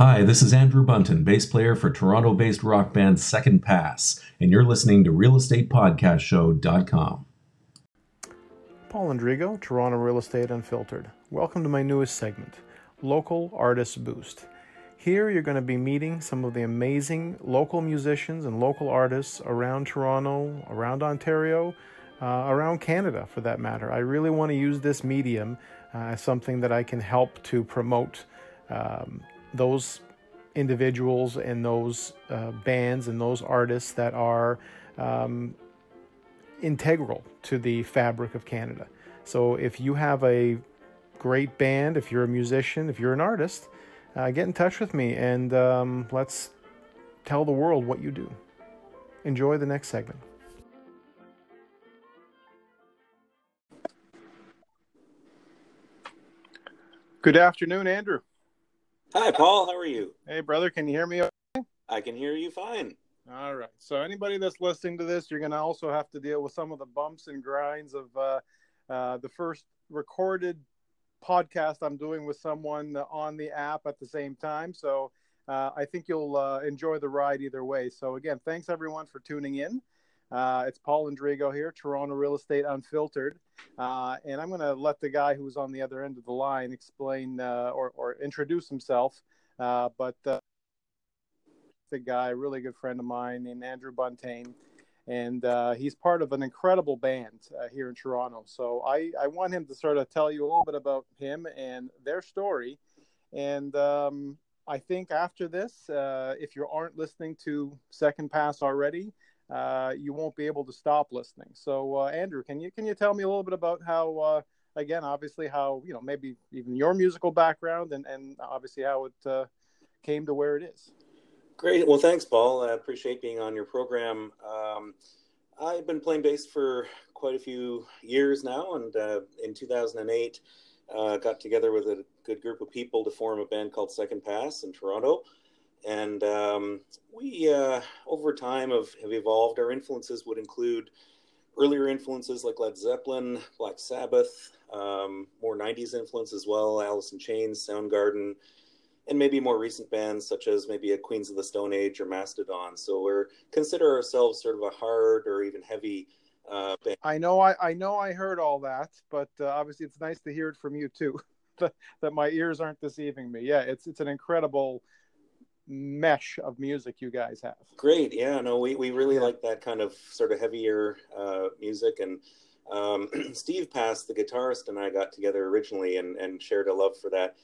Hi, this is Andrew Bunton, bass player for Toronto based rock band Second Pass, and you're listening to RealEstatePodcastShow.com. Paul Andrigo, Toronto Real Estate Unfiltered. Welcome to my newest segment, Local Artist Boost. Here you're going to be meeting some of the amazing local musicians and local artists around Toronto, around Ontario, uh, around Canada for that matter. I really want to use this medium uh, as something that I can help to promote um, those individuals and those uh, bands and those artists that are um, integral to the fabric of Canada. So if you have a great band, if you're a musician, if you're an artist, uh, get in touch with me and um, let's tell the world what you do. Enjoy the next segment. Good afternoon, Andrew. Hi, Paul. How are you? Hey, brother. Can you hear me? Okay? I can hear you fine. All right. So, anybody that's listening to this, you're going to also have to deal with some of the bumps and grinds of uh, uh, the first recorded podcast I'm doing with someone on the app at the same time. So, uh, I think you'll uh, enjoy the ride either way. So, again, thanks everyone for tuning in. Uh, it's Paul Andrigo here, Toronto Real Estate Unfiltered. Uh, and I'm going to let the guy who's on the other end of the line explain uh, or, or, introduce himself. Uh, but uh, the guy, really good friend of mine named Andrew Buntain. And uh, he's part of an incredible band here in Toronto. So I, I want him to sort of tell you a little bit about him and their story. And um, I think after this, if you aren't listening to Second Pass already, uh, you won't be able to stop listening. So, uh, Andrew, can you can you tell me a little bit about how, uh, again, obviously how you know maybe even your musical background and and obviously how it uh, came to where it is. Great. Well, thanks, Paul. I appreciate being on your program. Um, I've been playing bass for quite a few years now, and uh, in 2008, uh, got together with a good group of people to form a band called Second Pass in Toronto and um, we uh, over time have, have evolved. Our influences would include earlier influences like led zeppelin black sabbath um, more 90s influence as well alice in chains soundgarden and maybe more recent bands such as maybe a queens of the stone age or mastodon. So we're consider ourselves sort of a hard or even heavy uh, band. i know I, I know i heard all that but uh, obviously it's nice to hear it from you too that, my ears aren't deceiving me. Yeah it's it's an incredible mesh of music you guys have. Great, yeah, no, we, we really like that kind of sort of heavier uh, music. And um, Steve Pass, the guitarist, and I got together originally and, and shared a love for that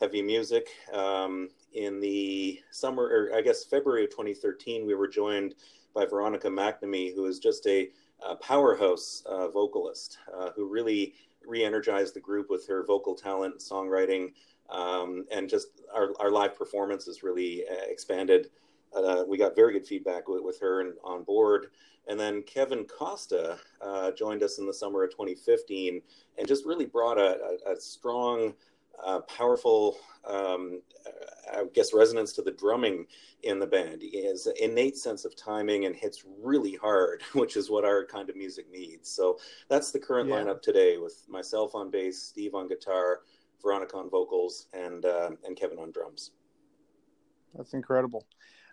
heavy music. Um, in the summer, or I guess February of 2013, we were joined by Veronica McNamee, who is just a, a powerhouse uh, vocalist uh, who really re-energized the group with her vocal talent, songwriting um, and just our, our live performance has really uh, expanded. Uh, we got very good feedback with, with her and on board. And then Kevin Costa uh, joined us in the summer of 2015 and just really brought a, a, a strong, uh, powerful, um, I guess, resonance to the drumming in the band. He has an innate sense of timing and hits really hard, which is what our kind of music needs. So that's the current yeah. lineup today with myself on bass, Steve on guitar, Veronica on vocals, and uh, and Kevin on drums. That's incredible.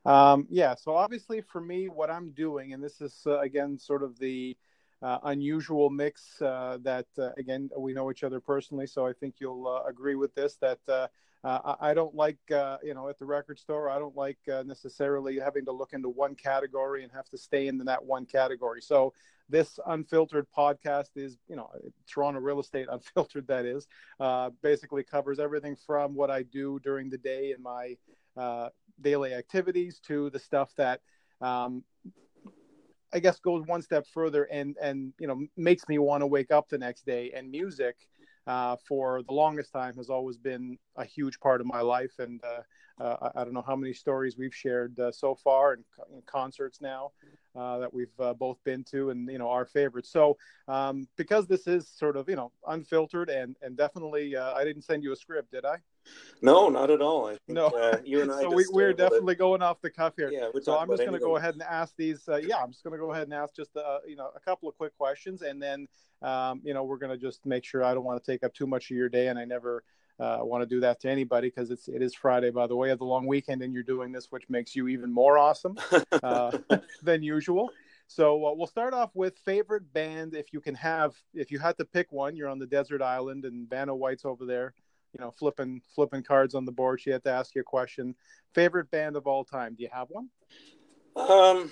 Um, yeah, so obviously for me, what I'm doing, and this is uh, again sort of the uh, unusual mix uh, that uh, again we know each other personally, so I think you'll uh, agree with this that uh, uh, I don't like, uh, you know, at the record store, I don't like uh, necessarily having to look into one category and have to stay in that one category. So this unfiltered podcast is, you know, Toronto real estate unfiltered. That is, uh, basically covers everything from what I do during the day in my uh, daily activities to the stuff that. Um, I guess goes one step further and and you know makes me want to wake up the next day. And music uh, for the longest time has always been a huge part of my life. And uh, uh, I don't know how many stories we've shared uh, so far and in concerts now uh, that we've uh, both been to and, you know, our favorites. So um, because this is sort of, you know, unfiltered and, and definitely, I didn't send you a script, did I? No, not at all. Think, no, uh, you and I. so we, we're definitely going off the cuff here. Yeah, so I'm just going to go ahead and ask these. Uh, yeah, I'm just going to go ahead and ask just uh, you know a couple of quick questions, and then um, you know we're going to just make sure I don't want to take up too much of your day, and I never uh, want to do that to anybody because it's it is Friday, by the way, of the long weekend, and you're doing this, which makes you even more awesome uh, than usual. So uh, we'll start off with favorite band. If you can have, if you had to pick one, you're on the desert island, and Vanna White's over there, you know, flipping flipping cards on the board. She had to ask you a question. Favorite band of all time? Do you have one? Um,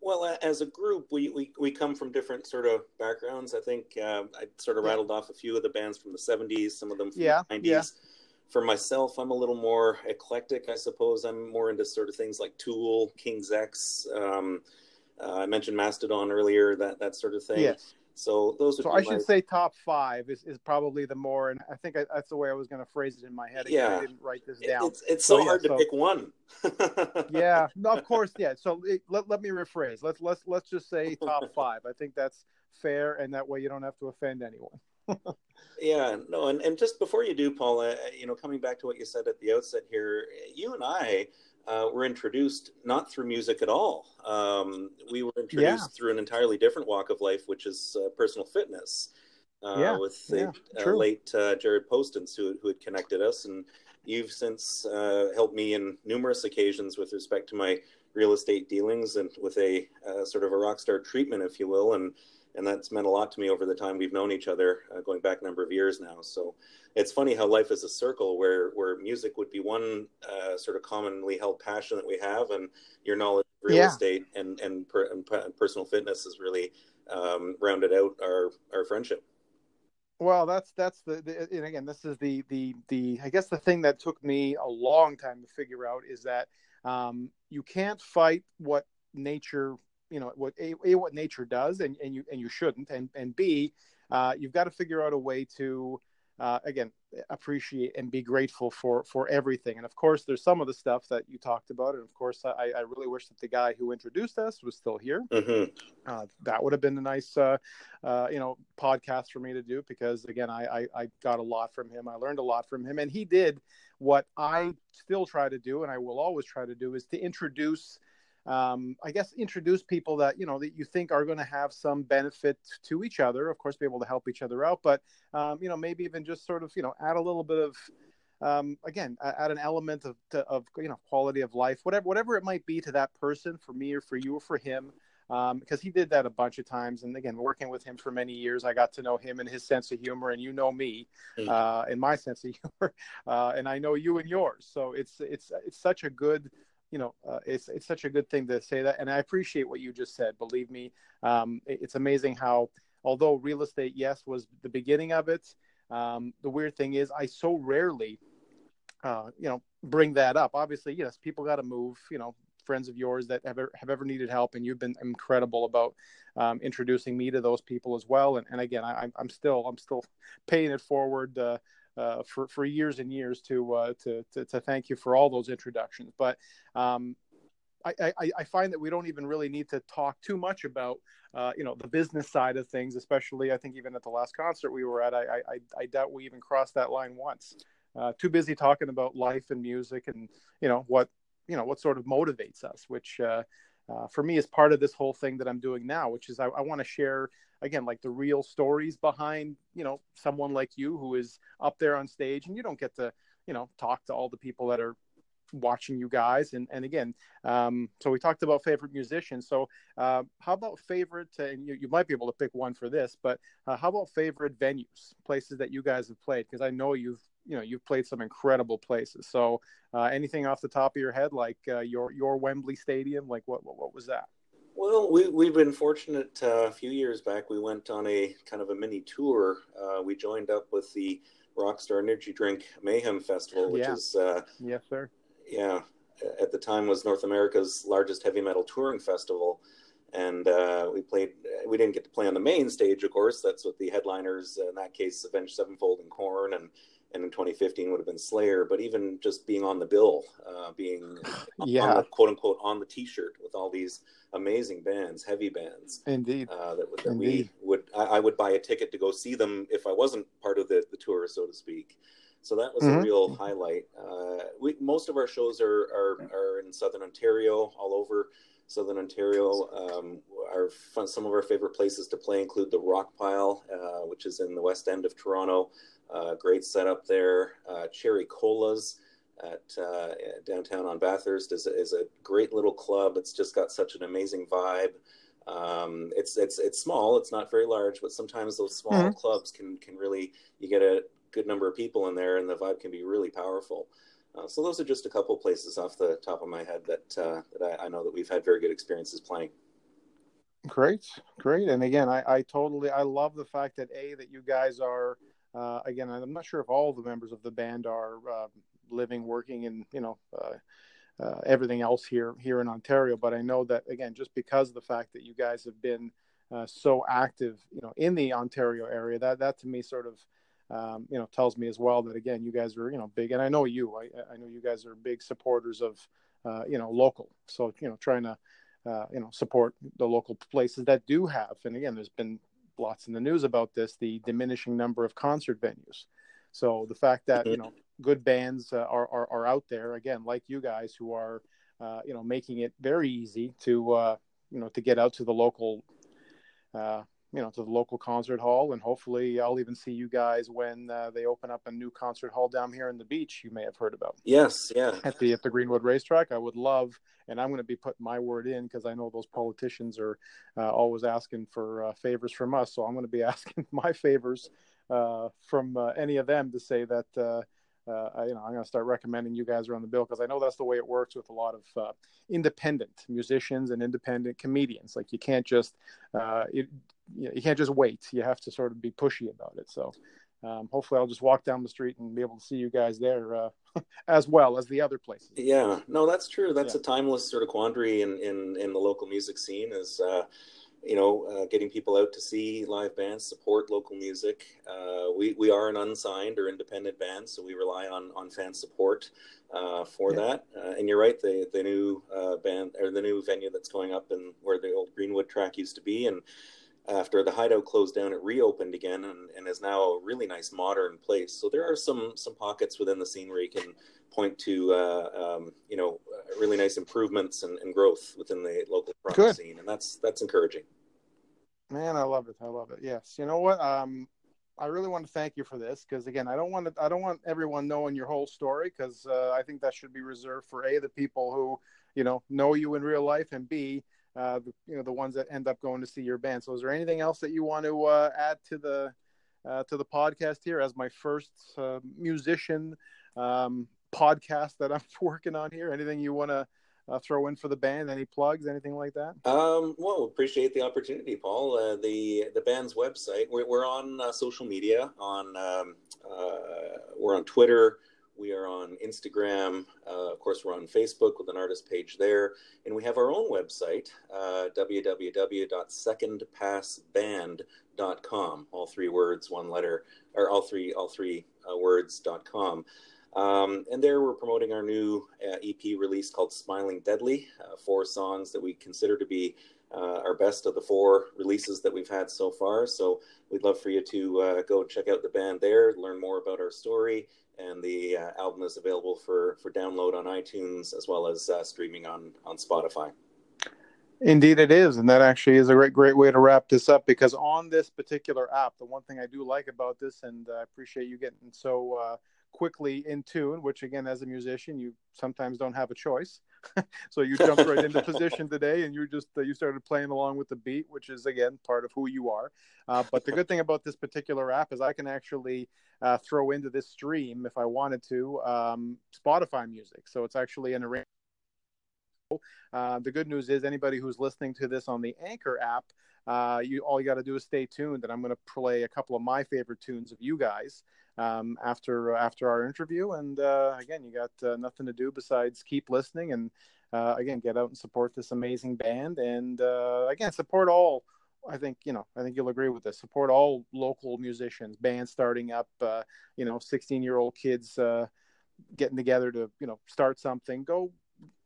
well, as a group, we, we, we come from different sort of backgrounds. I think uh, I sort of rattled off a few of the bands from the 70s, some of them from yeah, the 90s. Yeah. For myself, I'm a little more eclectic, I suppose. I'm more into sort of things like Tool, King's X. Um, uh, I mentioned Mastodon earlier, that, that sort of thing. Yes. So those. so I should say top five is, is probably the more, and I think I, that's the way I was going to phrase it in my head. Yeah, I didn't write this down. It's, it's so, so hard yeah, to so, pick one. yeah, no, of course, yeah. So it, let let me rephrase. Let's let's let's just say top five. I think that's fair, and that way you don't have to offend anyone. yeah, no, and and just before you do, Paula, uh, you know, coming back to what you said at the outset here, you and I uh, were introduced not through music at all. Um, we were introduced yeah. through an entirely different walk of life, which is uh, personal fitness. Uh, yeah, with the yeah, late uh, Jared Postens, who, who had connected us, and you've since uh, helped me in numerous occasions with respect to my real estate dealings and with a sort of a rock star treatment, if you will, and and that's meant a lot to me over the time we've known each other, going back a number of years now. So it's funny how life is a circle where where music would be one uh, sort of commonly held passion that we have, and your knowledge of real yeah. estate and and, per, and, personal fitness has really um, rounded out our our friendship. Well, that's that's the, the, and again, this is the the the I guess the thing that took me a long time to figure out is that um, you can't fight what nature you know what a, a what nature does and, and you and you shouldn't. And and b uh, you've got to figure out a way to uh, again appreciate and be grateful for for everything. And of course there's some of the stuff that you talked about. And of course i, I really wish that the guy who introduced us was still here. Mm-hmm. uh, that would have been a nice uh, uh, you know podcast for me to do because again I, I, I got a lot from him. I learned a lot from him. And he did what i still try to do and i will always try to do is to introduce um, I guess introduce people that you know that you think are going to have some benefit to each other. Of course, be able to help each other out, but um, you know maybe even just sort of you know add a little bit of um, again add an element of of you know quality of life, whatever whatever it might be to that person, for me or for you or for him. Um, because he did that a bunch of times. And again, working with him for many years, I got to know him and his sense of humor, and you know me mm. uh, and my sense of humor, uh, and I know you and yours. So it's it's it's such a good you know, uh, it's it's such a good thing to say that, and I appreciate what you just said. Believe me, um, it, it's amazing how, although real estate, yes, was the beginning of it. Um, the weird thing is, I so rarely, uh, you know, bring that up. Obviously, yes, people got to move. You know, friends of yours that have ever, have ever needed help, and you've been incredible about um, introducing me to those people as well. And, and again, I, am still I'm still paying it forward. Uh, uh, for for years and years to, uh, to, to to thank you for all those introductions. But um, I, I, I, find that we don't even really need to talk too much about uh, you know the business side of things, especially I think even at the last concert we were at, I I, I doubt we even crossed that line once. Uh, too busy talking about life and music and you know what you know what sort of motivates us, which uh, uh, for me is part of this whole thing that I'm doing now, which is I, I want to share again like the real stories behind you know someone like you who is up there on stage and you don't get to you know talk to all the people that are watching you guys. And and again um, so we talked about favorite musicians. So uh, how about favorite and you, you might be able to pick one for this but uh, how about favorite venues places that you guys have played? Because i know you've you know you've played some incredible places. So uh, anything off the top of your head like uh, your your wembley stadium like what, what what was that well, we, we've been fortunate. Uh, a few years back, we went on a kind of a mini tour. Uh, we joined up with the Rockstar Energy Drink Mayhem Festival, which yeah. is uh, yes, sir. Yeah, at the time was North America's largest heavy metal touring festival, and uh, we played. We didn't get to play on the main stage, of course. That's what the headliners, in that case, Avenged Sevenfold and Korn, and and in 2015 would have been Slayer. But even just being on the bill, uh, being yeah. the, quote unquote on the T-shirt with all these amazing bands, heavy bands, indeed, uh, that, that Indeed. we would I, I, would buy a ticket to go see them if I wasn't part of the, the tour, so to speak. So that was mm-hmm. a real highlight. Uh, we most of our shows are, are are in Southern Ontario, all over Southern Ontario. Um, our some of our favorite places to play include the Rock Pile, uh, which is in the west end of Toronto. Uh, great setup there. Uh, Cherry Colas at uh, downtown on Bathurst is, is a great little club. It's just got such an amazing vibe. Um, it's it's it's small. It's not very large, but sometimes those small mm-hmm. clubs can can really you get a good number of people in there, and the vibe can be really powerful. Uh, so those are just a couple places off the top of my head that uh, that I, I, know that we've had very good experiences playing. Great, great, and again, I, I totally I love the fact that a that you guys are uh, again I'm not sure if all the members of the band are um, living, working, and you know. Uh, uh, everything else here here in Ontario, but I know that again, just because of the fact that you guys have been uh, so active, you know, in the Ontario area, that that to me sort of um, you know, tells me as well that again, you guys are, you know, big, and I know you, I, I know you guys are big supporters of, uh, you know, local. So, you know, trying to, uh, you know, support the local places that do have, and again, there's been lots in the news about this, the diminishing number of concert venues. So the fact that, you know, good bands uh, are, are, are, out there again, like you guys who are, uh, you know, making it very easy to, uh, you know, to get out to the local, uh, you know to the local concert hall and hopefully i'll even see you guys when uh, they open up a new concert hall down here in the beach you may have heard about. Yes yeah. At the at the greenwood racetrack i would love and i'm going to be putting my word in because i know those politicians are uh, always asking for uh, favors from us so i'm going to be asking my favors uh, from uh, any of them to say that uh, I, you know, I'm going to start recommending you guys are on the bill because I know that's the way it works with a lot of uh, independent musicians and independent comedians. Like you can't just uh, it, you, know, you can't just wait. You have to sort of be pushy about it. So um, hopefully, I'll just walk down the street and be able to see you guys there uh, as well as the other places. Yeah, no, that's true. That's yeah. a timeless sort of quandary in in, in the local music scene. Is uh, you know, uh, getting people out to see live bands, support local music. Uh, we, we are an unsigned or independent band, so we rely on, on fan support uh, for yeah. that. Uh, and you're right, the, the new uh, band or the new venue that's going up and where the old Greenwood track used to be. And after the hideout closed down, it reopened again and, and is now a really nice modern place. So there are some, some pockets within the scene where you can point to, uh, um, you know, really nice improvements and, and growth within the local product scene. And that's, that's encouraging. Man, I love it. I love it. Yes. You know what? Um, I really want to thank you for this because again, I don't want to. I don't want everyone knowing your whole story because uh, I think that should be reserved for a the people who you know know you in real life and b uh, the, you know the ones that end up going to see your band. So, is there anything else that you want to uh, add to the uh, to the podcast here as my first uh, musician um, podcast that I'm working on here? Anything you want to uh, throw in for the band? Any plugs, anything like that? Um, well, appreciate the opportunity, Paul. Uh, the the band's website. We're, we're on uh, social media. On um, uh, we're on Twitter. We are on Instagram. Uh, of course, we're on Facebook with an artist page there, and we have our own website, uh, www.secondpassband.com. All three words, one letter, or all three all three words.com. Um, and there we're promoting our new uh, EP release called Smiling Deadly, uh, four songs that we consider to be uh, our best of the four releases that we've had so far. So we'd love for you to uh, go check out the band there, learn more about our story, and the uh, album is available for, for download on iTunes as well as uh, streaming on, on Spotify. Indeed, it is, and that actually is a great, great way to wrap this up. Because on this particular app, the one thing I do like about this, and I appreciate you getting so quickly in tune, which again, as a musician, you sometimes don't have a choice. so you jumped right into position today, and you just uh, you started playing along with the beat, which is again part of who you are. Uh, but the good thing about this particular app is I can actually uh, throw into this stream if I wanted to um, Spotify music. So it's actually an arrangement. Uh, the good news is anybody who's listening to this on the Anchor app, uh, you all you got to do is stay tuned, and I'm going to play a couple of my favorite tunes of you guys um, after after our interview. And uh, again, you got uh, nothing to do besides keep listening and uh, again get out and support this amazing band. And uh, again, support all. I think you know. I think you'll agree with this. Support all local musicians, bands starting up. Uh, you know, 16 year old kids uh, getting together to you know start something. Go,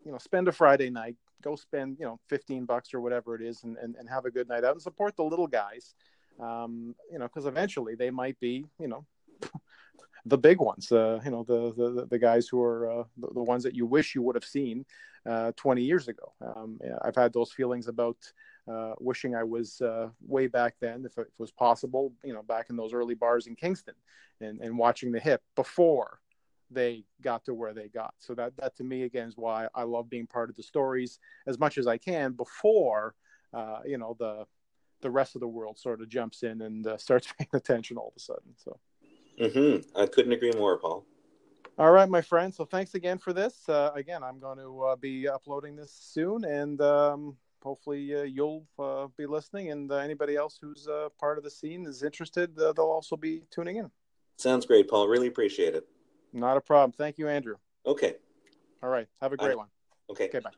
you know, spend a Friday night. Go spend you know 15 bucks or whatever it is, and, and, and have a good night out and support the little guys. Um, you know, because eventually they might be, you know, the big ones, uh, you know, the, the, the guys who are uh, the, the, ones that you wish you would have seen uh, 20 years ago. Um, I've had those feelings about uh, wishing I was uh, way back then, if it was possible, you know, back in those early bars in Kingston and, and watching the hip before they got to where they got. So that, that to me, again, is why I love being part of the stories as much as I can before, uh, you know, the, the rest of the world sort of jumps in and uh, starts paying attention all of a sudden. So, mm-hmm. I couldn't agree more, Paul. All right, my friend. So thanks again for this. Uh, again, I'm going to uh, be uploading this soon, and um, hopefully uh, you'll uh, be listening. And uh, anybody else who's part of the scene is interested, they'll also be tuning in. Sounds great, Paul. Really appreciate it. Not a problem. Thank you, Andrew. Okay. All right. Have a great one. Okay. Okay. Bye.